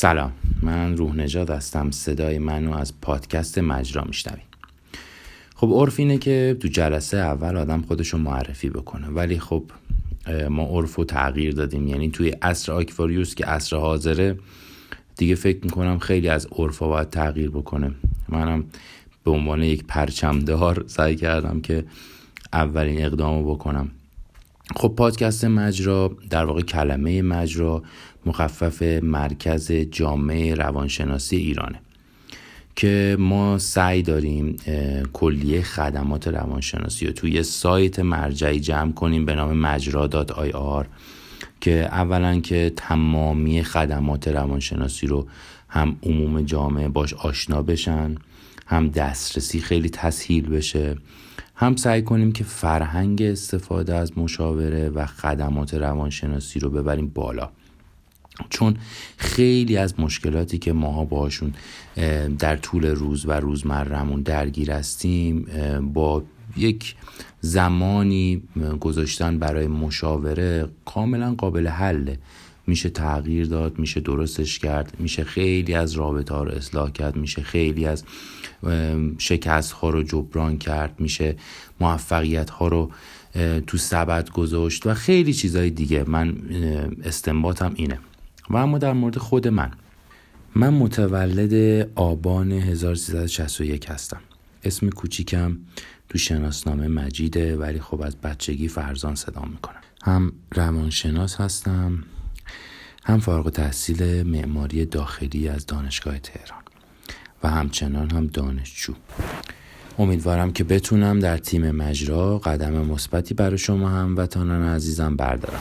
سلام. من روح نجات هستم. صدای منو از پادکست مجرا میشنوی خب عرف اینه که تو جلسه اول آدم خودشو معرفی بکنه. ولی خب ما عرف رو تغییر دادیم. یعنی توی عصر آکواریوس که عصر حاضره دیگه فکر می‌کنم خیلی از عرف باید تغییر بکنه. منم به عنوان یک پرچمدار سعی کردم که اولین اقدامو بکنم. خب پادکست مجرا در واقع کلمه مجرا مخفف مرکز جامعه روانشناسی ایرانه که ما سعی داریم کلیه خدمات روانشناسی رو توی سایت مرجعی جمع کنیم به نام مجرا دات آی که اولا که تمامی خدمات روانشناسی رو هم عموم جامعه باش آشنا بشن. هم دسترسی خیلی تسهیل بشه. هم سعی کنیم که فرهنگ استفاده از مشاوره و خدمات روانشناسی رو ببریم بالا. چون خیلی از مشکلاتی که ماها باشون در طول روز و روزمرمون درگیر هستیم با یک زمانی گذاشتن برای مشاوره کاملا قابل حله. میشه تغییر داد میشه درستش کرد میشه خیلی از رابطه ها رو اصلاح کرد میشه خیلی از شکست ها رو جبران کرد میشه موفقیت ها رو تو سبد گذاشت و خیلی چیزهای دیگه. من استنباطم اینه. و اما در مورد خود من. من متولد آبان 1361 هستم. اسم کوچیکم تو شناسنامه مجیده ولی خب از بچگی فرزان صدا می‌کنم. هم روانشناس هستم هم فارغ تحصیل معماری داخلی از دانشگاه تهران و همچنان هم دانشجو. امیدوارم که بتونم در تیم مجرا قدم مثبتی برای شما هم وطنان عزیزم بردارم.